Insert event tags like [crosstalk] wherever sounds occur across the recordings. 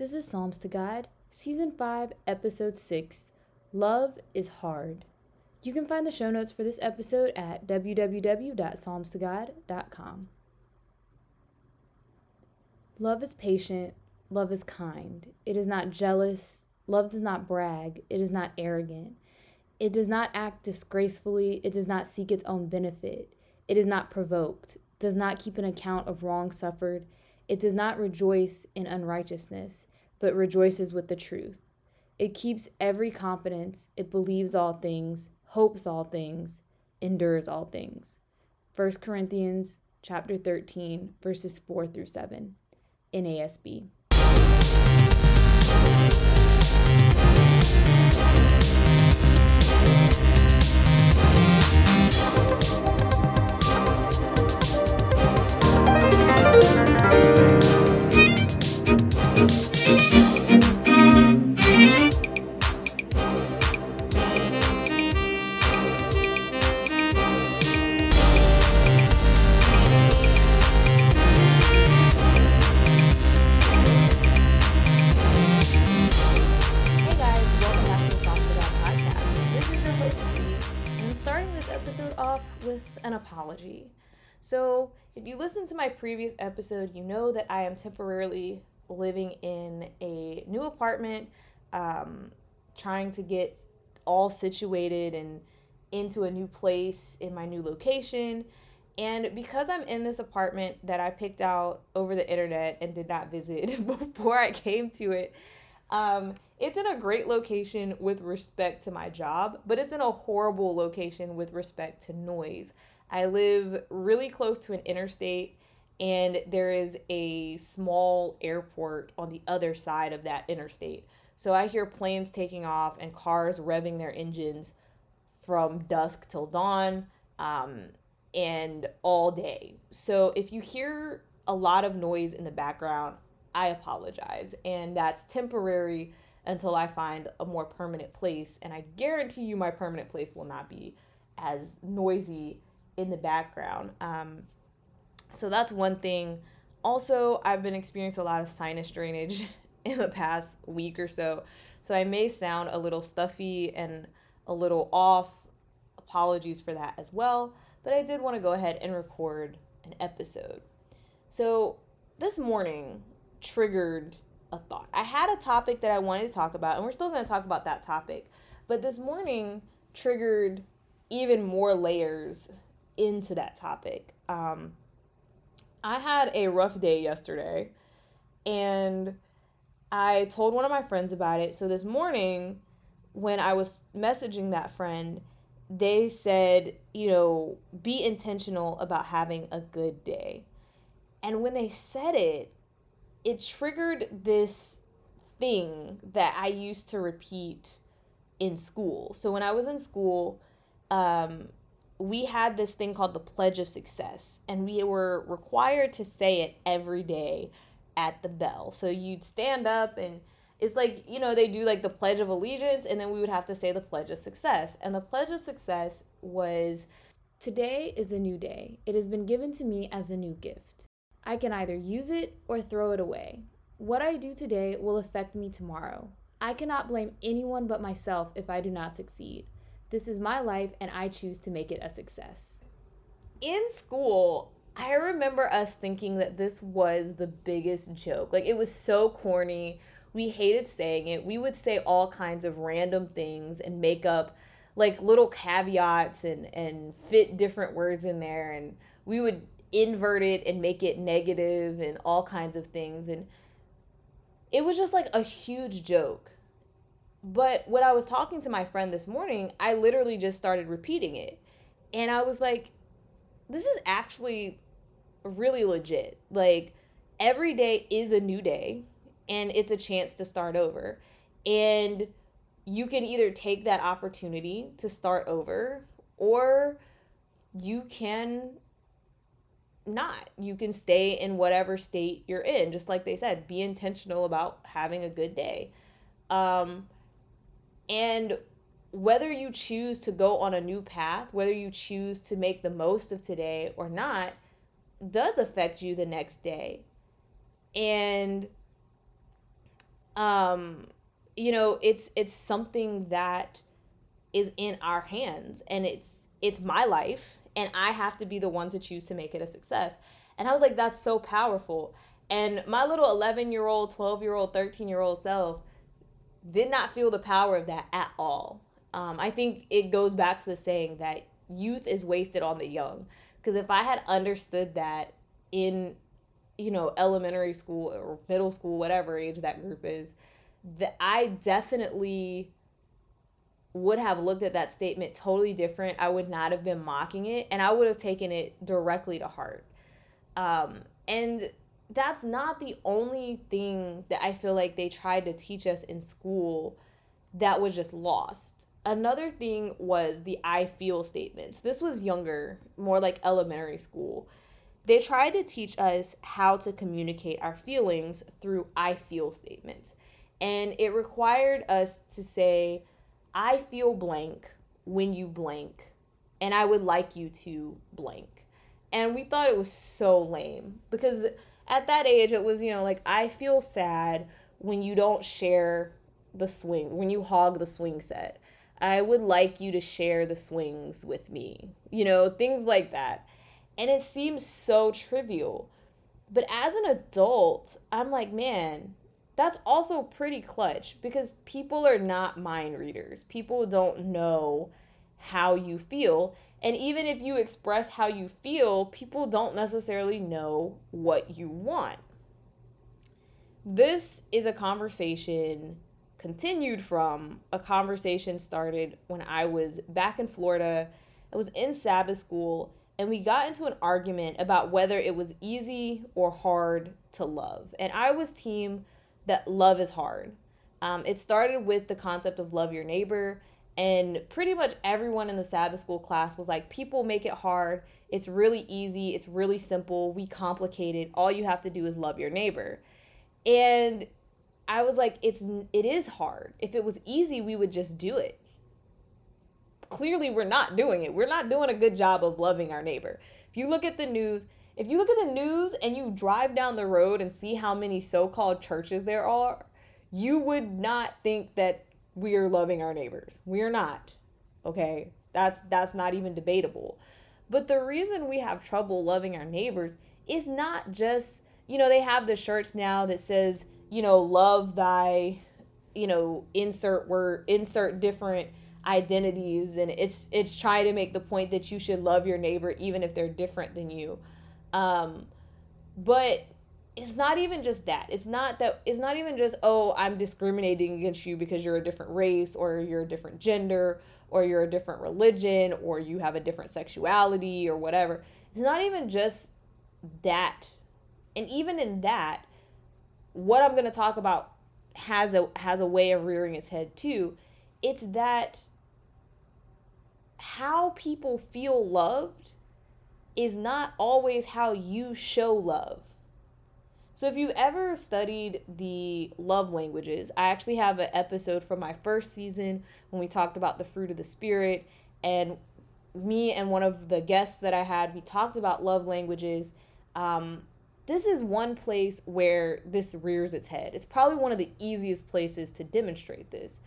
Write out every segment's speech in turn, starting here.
This is Psalms to God, Season 5, Episode 6 Love is Hard. You can find the show notes for this episode at www.psalmstogod.com. Love is patient, love is kind. It is not jealous, love does not brag, it is not arrogant. It does not act disgracefully, it does not seek its own benefit. It is not provoked, does not keep an account of wrong suffered. It does not rejoice in unrighteousness, but rejoices with the truth. It keeps every confidence, it believes all things, hopes all things, endures all things. 1 Corinthians chapter 13 verses 4 through 7 NASB. Apology. So, if you listen to my previous episode, you know that I am temporarily living in a new apartment, um, trying to get all situated and into a new place in my new location. And because I'm in this apartment that I picked out over the internet and did not visit [laughs] before I came to it, um, it's in a great location with respect to my job, but it's in a horrible location with respect to noise. I live really close to an interstate, and there is a small airport on the other side of that interstate. So I hear planes taking off and cars revving their engines from dusk till dawn um, and all day. So if you hear a lot of noise in the background, I apologize. And that's temporary until I find a more permanent place. And I guarantee you, my permanent place will not be as noisy in the background. Um, so that's one thing. Also, I've been experiencing a lot of sinus drainage [laughs] in the past week or so. So I may sound a little stuffy and a little off. Apologies for that as well. But I did want to go ahead and record an episode. So this morning triggered a thought. I had a topic that I wanted to talk about, and we're still going to talk about that topic. But this morning triggered even more layers into that topic. Um, I had a rough day yesterday, and I told one of my friends about it. So this morning, when I was messaging that friend, they said, you know, be intentional about having a good day. And when they said it, it triggered this thing that I used to repeat in school. So when I was in school, um, we had this thing called the Pledge of Success, and we were required to say it every day at the bell. So you'd stand up and it's like, you know, they do like the Pledge of Allegiance, and then we would have to say the Pledge of Success. And the Pledge of Success was Today is a new day. It has been given to me as a new gift. I can either use it or throw it away. What I do today will affect me tomorrow. I cannot blame anyone but myself if I do not succeed. This is my life and I choose to make it a success. In school, I remember us thinking that this was the biggest joke. Like it was so corny. We hated saying it. We would say all kinds of random things and make up like little caveats and and fit different words in there and we would invert it and make it negative and all kinds of things and it was just like a huge joke but when i was talking to my friend this morning i literally just started repeating it and i was like this is actually really legit like every day is a new day and it's a chance to start over and you can either take that opportunity to start over or you can not. You can stay in whatever state you're in. Just like they said, be intentional about having a good day. Um, and whether you choose to go on a new path, whether you choose to make the most of today or not, does affect you the next day. And um you know it's it's something that is in our hands and it's it's my life and I have to be the one to choose to make it a success. And I was like that's so powerful. And my little 11 year old, 12 year old, 13 year old self did not feel the power of that at all. Um, I think it goes back to the saying that youth is wasted on the young. Because if I had understood that in, you know, elementary school or middle school, whatever age that group is, that I definitely would have looked at that statement totally different. I would not have been mocking it and I would have taken it directly to heart. Um, and that's not the only thing that I feel like they tried to teach us in school that was just lost. Another thing was the I feel statements. This was younger, more like elementary school. They tried to teach us how to communicate our feelings through I feel statements. And it required us to say, I feel blank when you blank, and I would like you to blank. And we thought it was so lame because at that age, it was, you know, like, I feel sad when you don't share the swing, when you hog the swing set. I would like you to share the swings with me, you know, things like that. And it seems so trivial. But as an adult, I'm like, man, that's also pretty clutch because people are not mind readers. People don't know how you feel. And even if you express how you feel, people don't necessarily know what you want. This is a conversation continued from a conversation started when I was back in Florida. I was in Sabbath school and we got into an argument about whether it was easy or hard to love. And I was team that love is hard. Um, it started with the concept of love your neighbor and pretty much everyone in the Sabbath school class was like, people make it hard. It's really easy. It's really simple. We complicate it. All you have to do is love your neighbor. And I was like, it's it is hard. If it was easy, we would just do it. Clearly, we're not doing it. We're not doing a good job of loving our neighbor. If you look at the news, if you look at the news and you drive down the road and see how many so-called churches there are, you would not think that we are loving our neighbors. We are not. Okay? That's that's not even debatable. But the reason we have trouble loving our neighbors is not just, you know, they have the shirts now that says you know, love thy, you know, insert word, insert different identities and it's it's trying to make the point that you should love your neighbor even if they're different than you um but it's not even just that it's not that it's not even just oh i'm discriminating against you because you're a different race or you're a different gender or you're a different religion or you have a different sexuality or whatever it's not even just that and even in that what I'm going to talk about has a has a way of rearing its head too. It's that how people feel loved is not always how you show love. So if you ever studied the love languages, I actually have an episode from my first season when we talked about the fruit of the spirit and me and one of the guests that I had, we talked about love languages. Um, this is one place where this rears its head. It's probably one of the easiest places to demonstrate this.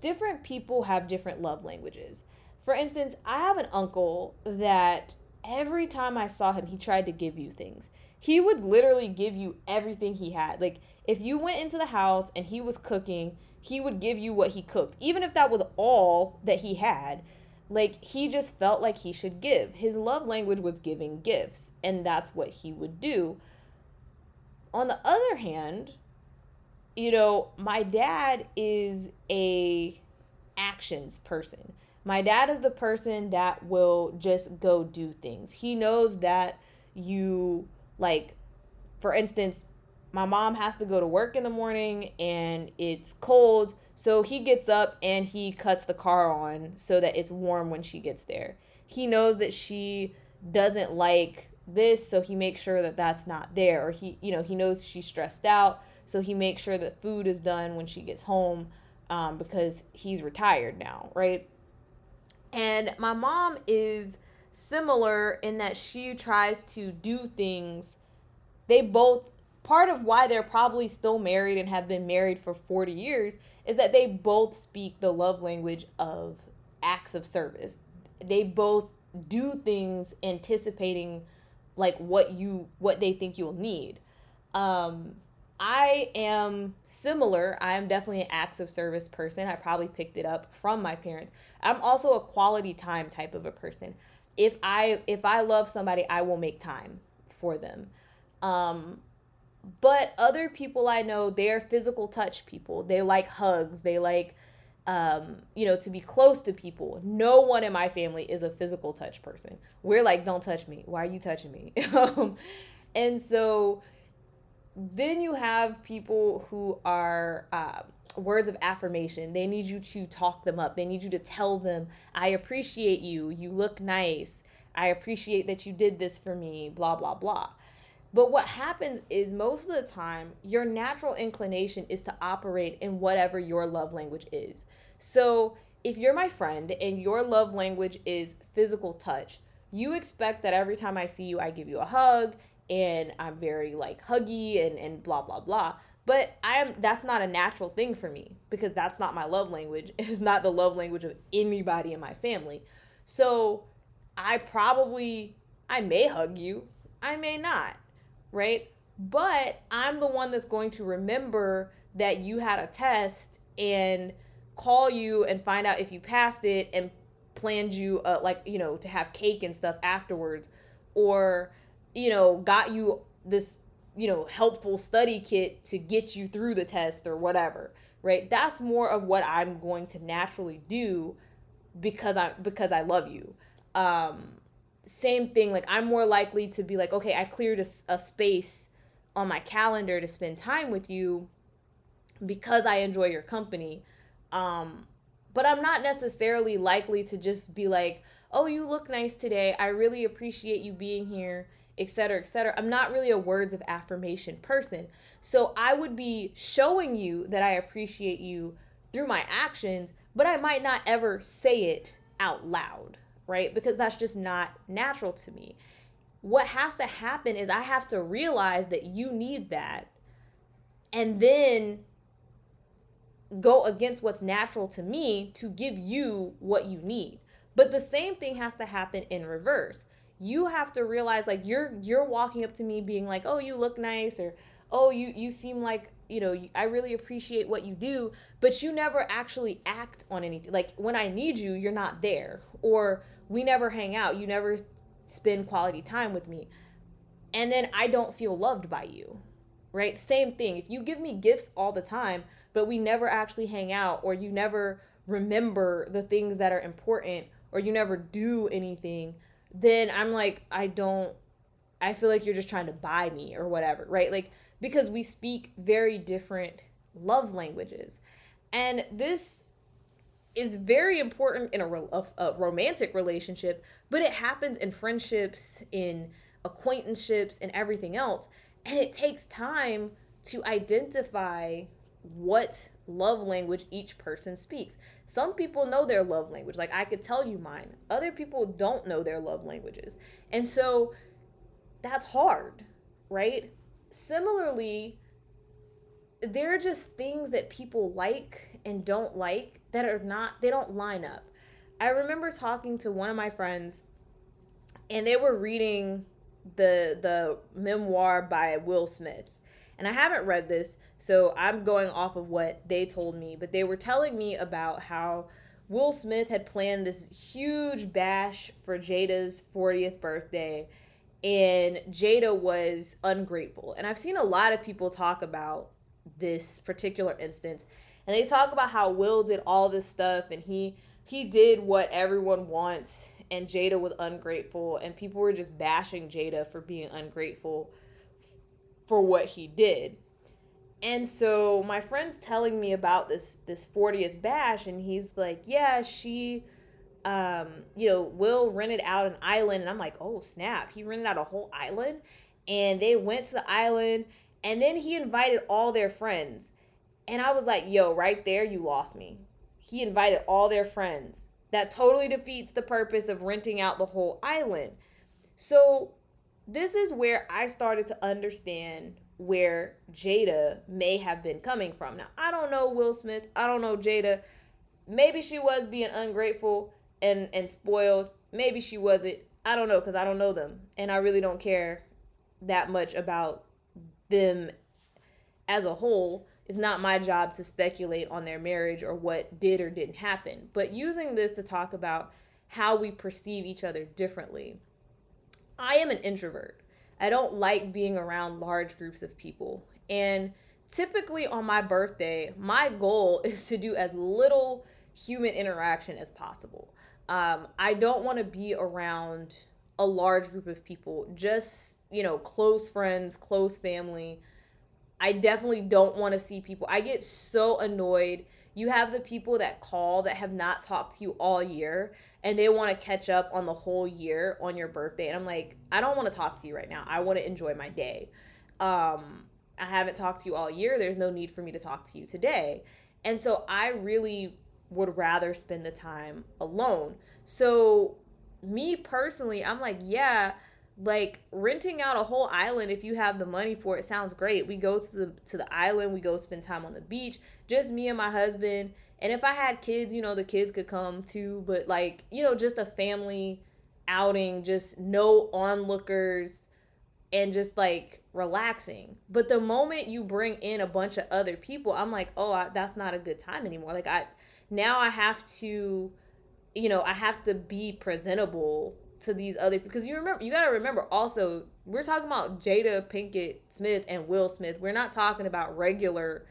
Different people have different love languages. For instance, I have an uncle that every time I saw him, he tried to give you things. He would literally give you everything he had. Like, if you went into the house and he was cooking, he would give you what he cooked, even if that was all that he had like he just felt like he should give. His love language was giving gifts, and that's what he would do. On the other hand, you know, my dad is a actions person. My dad is the person that will just go do things. He knows that you like for instance, my mom has to go to work in the morning and it's cold so he gets up and he cuts the car on so that it's warm when she gets there. He knows that she doesn't like this, so he makes sure that that's not there. Or he, you know, he knows she's stressed out, so he makes sure that food is done when she gets home um, because he's retired now, right? And my mom is similar in that she tries to do things. They both part of why they're probably still married and have been married for 40 years is that they both speak the love language of acts of service. They both do things anticipating like what you what they think you'll need. Um I am similar. I am definitely an acts of service person. I probably picked it up from my parents. I'm also a quality time type of a person. If I if I love somebody, I will make time for them. Um but other people I know, they're physical touch people. They like hugs. They like um, you know, to be close to people. No one in my family is a physical touch person. We're like, don't touch me. Why are you touching me? [laughs] um, and so then you have people who are uh, words of affirmation. They need you to talk them up. They need you to tell them, I appreciate you. You look nice. I appreciate that you did this for me, blah, blah, blah. But what happens is most of the time, your natural inclination is to operate in whatever your love language is. So if you're my friend and your love language is physical touch, you expect that every time I see you, I give you a hug and I'm very like huggy and, and blah, blah, blah. But I'm that's not a natural thing for me because that's not my love language. [laughs] It's not the love language of anybody in my family. So I probably I may hug you, I may not right? But I'm the one that's going to remember that you had a test and call you and find out if you passed it and planned you uh, like you know to have cake and stuff afterwards or you know got you this you know helpful study kit to get you through the test or whatever right? That's more of what i'm going to naturally do because i because i love you. Um same thing like i'm more likely to be like okay i cleared a, a space on my calendar to spend time with you because i enjoy your company. Um but i'm not necessarily likely to just be like oh you look nice today. I really appreciate you being here etc etc i'm not really a words of affirmation person so i would be showing you that i appreciate you through my actions but i might not ever say it out loud right? Because that's just not natural to me. What has to happen is I have to realize that you need that and then go against what's natural to me to give you what you need. But the same thing has to happen in reverse. You have to realize like you're you're walking up to me being like, "Oh, you look nice," or "Oh, you you seem like you know, I really appreciate what you do, but you never actually act on anything. Like when I need you, you're not there. Or we never hang out. You never spend quality time with me. And then I don't feel loved by you. Right? Same thing. If you give me gifts all the time, but we never actually hang out or you never remember the things that are important or you never do anything, then I'm like I don't I feel like you're just trying to buy me or whatever, right? Like because we speak very different love languages. And this is very important in a, a, a, romantic relationship, but it happens in friendships, in acquaintanceships, and everything else. And it takes time to identify what love language each person speaks. Some people know their love language, like I could tell you mine. Other people don't know their love languages. And so that's hard, right? Similarly, there are just things that people like and don't like that are not they don't line up. I remember talking to one of my friends and they were reading the the memoir by Will Smith. And I haven't read this, so I'm going off of what they told me, but they were telling me about how Will Smith had planned this huge bash for Jada's 40th birthday and Jada was ungrateful. And I've seen a lot of people talk about this particular instance and they talk about how Will did all this stuff and he he did what everyone wants and Jada was ungrateful and people were just bashing Jada for being ungrateful for what he did. And so my friend's telling me about this this 40th bash and he's like, "Yeah, she um, you know, Will rented out an island, and I'm like, oh snap, he rented out a whole island, and they went to the island, and then he invited all their friends, and I was like, yo, right there, you lost me. He invited all their friends. That totally defeats the purpose of renting out the whole island. So, this is where I started to understand where Jada may have been coming from. Now, I don't know Will Smith. I don't know Jada. Maybe she was being ungrateful and and spoiled. Maybe she wasn't. I don't know cuz I don't know them and I really don't care that much about them as a whole. It's not my job to speculate on their marriage or what did or didn't happen. But using this to talk about how we perceive each other differently. I am an introvert. I don't like being around large groups of people. And typically on my birthday, my goal [laughs] is to do as little human interaction as possible. Um, I don't want to be around a large group of people, just, you know, close friends, close family. I definitely don't want to see people. I get so annoyed. You have the people that call that have not talked to you all year and they want to catch up on the whole year on your birthday. And I'm like, I don't want to talk to you right now. I want to enjoy my day. Um, I haven't talked to you all year. There's no need for me to talk to you today. And so I really would rather spend the time alone. So, me personally, I'm like, yeah, like renting out a whole island if you have the money for it sounds great. We go to the to the island, we go spend time on the beach, just me and my husband and if I had kids, you know, the kids could come too, but like, you know, just a family outing, just no onlookers and just like relaxing. But the moment you bring in a bunch of other people, I'm like, "Oh, I, that's not a good time anymore." Like I now I have to you know, I have to be presentable to these other because you remember you got to remember also we're talking about Jada Pinkett Smith and Will Smith. We're not talking about regular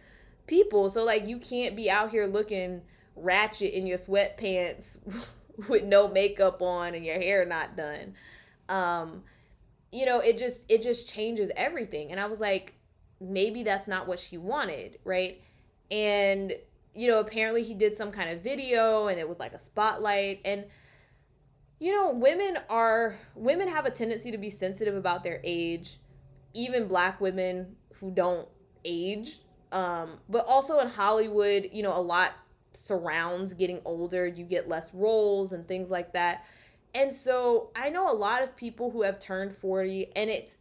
people. So like you can't be out here looking ratchet in your sweatpants [laughs] with no makeup on and your hair not done. Um you know, it just it just changes everything. And I was like maybe that's not what she wanted, right? And you know, apparently he did some kind of video and it was like a spotlight and you know, women are women have a tendency to be sensitive about their age. Even black women who don't age um, but also in Hollywood, you know, a lot surrounds getting older. You get less roles and things like that. And so I know a lot of people who have turned 40 and it's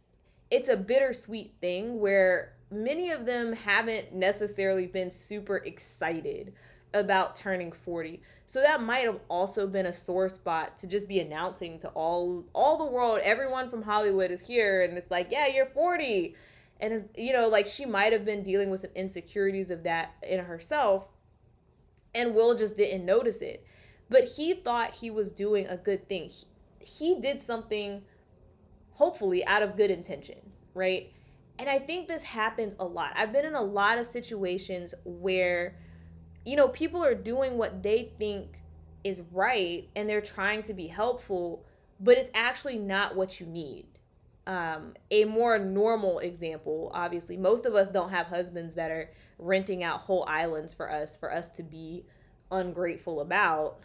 it's a bittersweet thing where many of them haven't necessarily been super excited about turning 40. So that might have also been a sore spot to just be announcing to all all the world, everyone from Hollywood is here and it's like, "Yeah, you're 40." And you know like she might have been dealing with some insecurities of that in herself and will just didn't notice it. But he thought he was doing a good thing. He, he did something hopefully out of good intention right? And i think this happens a lot. I've been in a lot of situations where you know people are doing what they think is right and they're trying to be helpful but it's actually not what you need um, a more normal example, obviously, most of us don't have husbands that are renting out whole islands for us for us to be ungrateful about.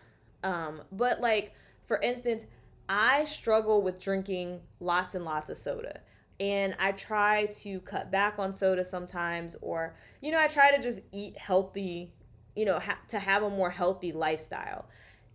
Um, but like, for instance, I struggle with drinking lots and lots of soda. And I try to cut back on soda sometimes, or, you know, I try to just eat healthy, you know, ha- to have a more healthy lifestyle.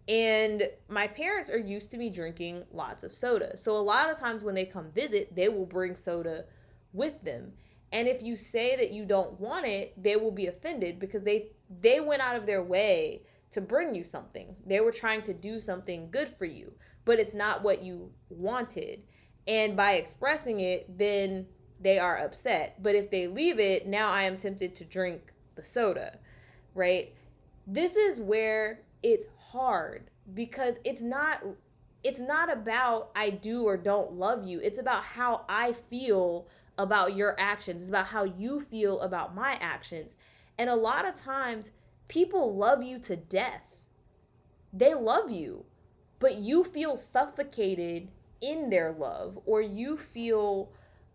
And my parents are used to me drinking lots of soda. So a lot of times when they come visit, they will bring soda with them. And if you say that you don't want it, they will be offended because they they went out of their way to bring you something. They were trying to do something good for you, but it's not what you wanted. And by expressing it, then they are upset. But if they leave it, now I am tempted to drink the soda, right? This is where it's hard because it's not it's not about I do or don't love you. It's about how I feel about your actions. It's about how you feel about my actions. And a lot of times people love you to death. They love you, but you feel suffocated in their love or you feel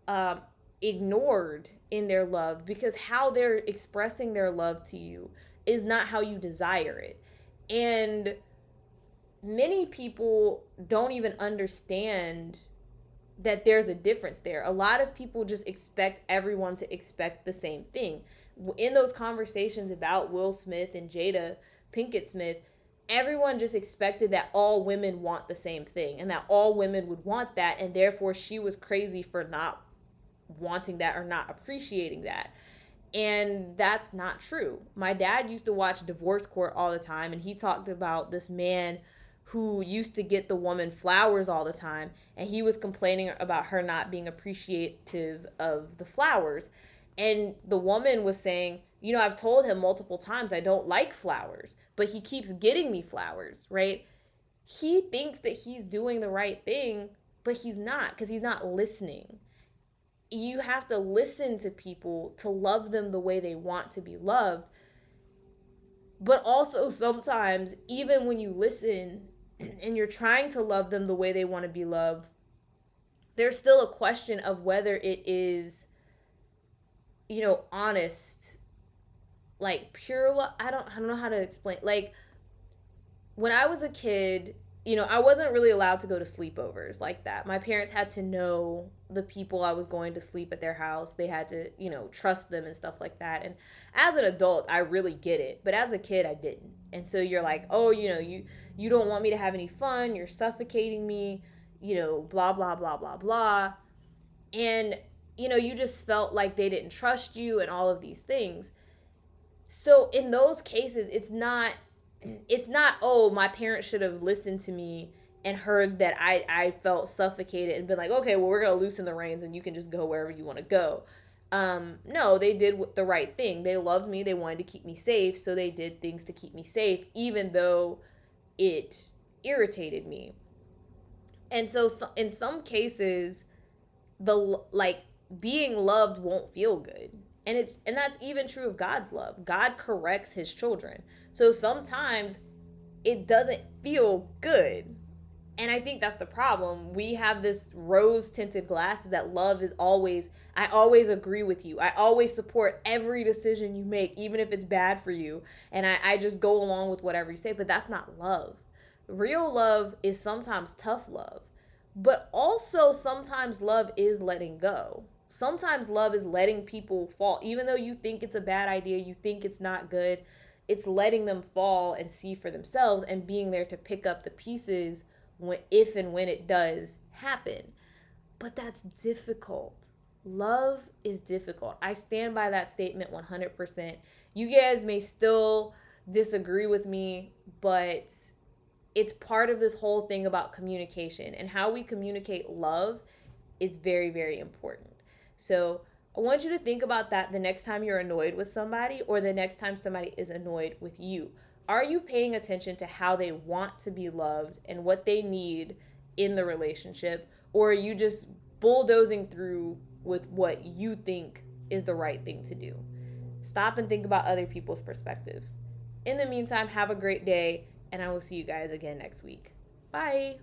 um, ignored in their love because how they're expressing their love to you is not how you desire it. And many people don't even understand that there's a difference there. A lot of people just expect everyone to expect the same thing. In those conversations about Will Smith and Jada Pinkett Smith, everyone just expected that all women want the same thing and that all women would want that and therefore she was crazy for not wanting that or not appreciating that. And that's not true. My dad used to watch divorce court all the time, and he talked about this man who used to get the woman flowers all the time, and he was complaining about her not being appreciative of the flowers. And the woman was saying, You know, I've told him multiple times I don't like flowers, but he keeps getting me flowers, right? He thinks that he's doing the right thing, but he's not because he's not listening you have to listen to people to love them the way they want to be loved. But also, sometimes, even when you listen [clears throat] and you're trying to love them the way they want to be loved, there's still a question of whether it is, you know, honest, like pure love. I don't, I don't know how to explain. Like, when I was a kid, you know, I wasn't really allowed to go to sleepovers like that. My parents had to know the people I was going to sleep at their house. They had to, you know, trust them and stuff like that. And as an adult, I really get it, but as a kid, I didn't. And so you're like, "Oh, you know, you you don't want me to have any fun. You're suffocating me." You know, blah blah blah blah blah. And you know, you just felt like they didn't trust you and all of these things. So in those cases, it's not it's not oh my parents should have listened to me and heard that I I felt suffocated and been like okay well we're gonna loosen the reins and you can just go wherever you want to go. Um, no, they did the right thing. They loved me. They wanted to keep me safe, so they did things to keep me safe, even though it irritated me. And so, so in some cases, the like being loved won't feel good and it's and that's even true of God's love. God corrects his children. So sometimes it doesn't feel good. And I think that's the problem. We have this rose tinted glasses that love is always, I always agree with you. I always support every decision you make, even if it's bad for you. And I, I just go along with whatever you say. But that's not love. Real love is sometimes tough love. But also sometimes love is letting go sometimes love is letting people fall. Even though you think it's a bad idea you think it's not good it's letting them fall and see for themselves and being there to pick up the pieces when if and when it does happen. But that's difficult. Love is difficult. I stand by that statement 100% you guys may still disagree with me but it's part of this whole thing about communication and how we communicate love is very very important so I want you to think about that the next time you're annoyed with somebody or the next time somebody is annoyed with you. Are you paying attention to how they want to be loved and what they need in the relationship? Or are you just bulldozing through with what you think is the right thing to do? Stop and think about other people's perspectives. In the meantime, have a great day, and I will see you guys again next week. Bye.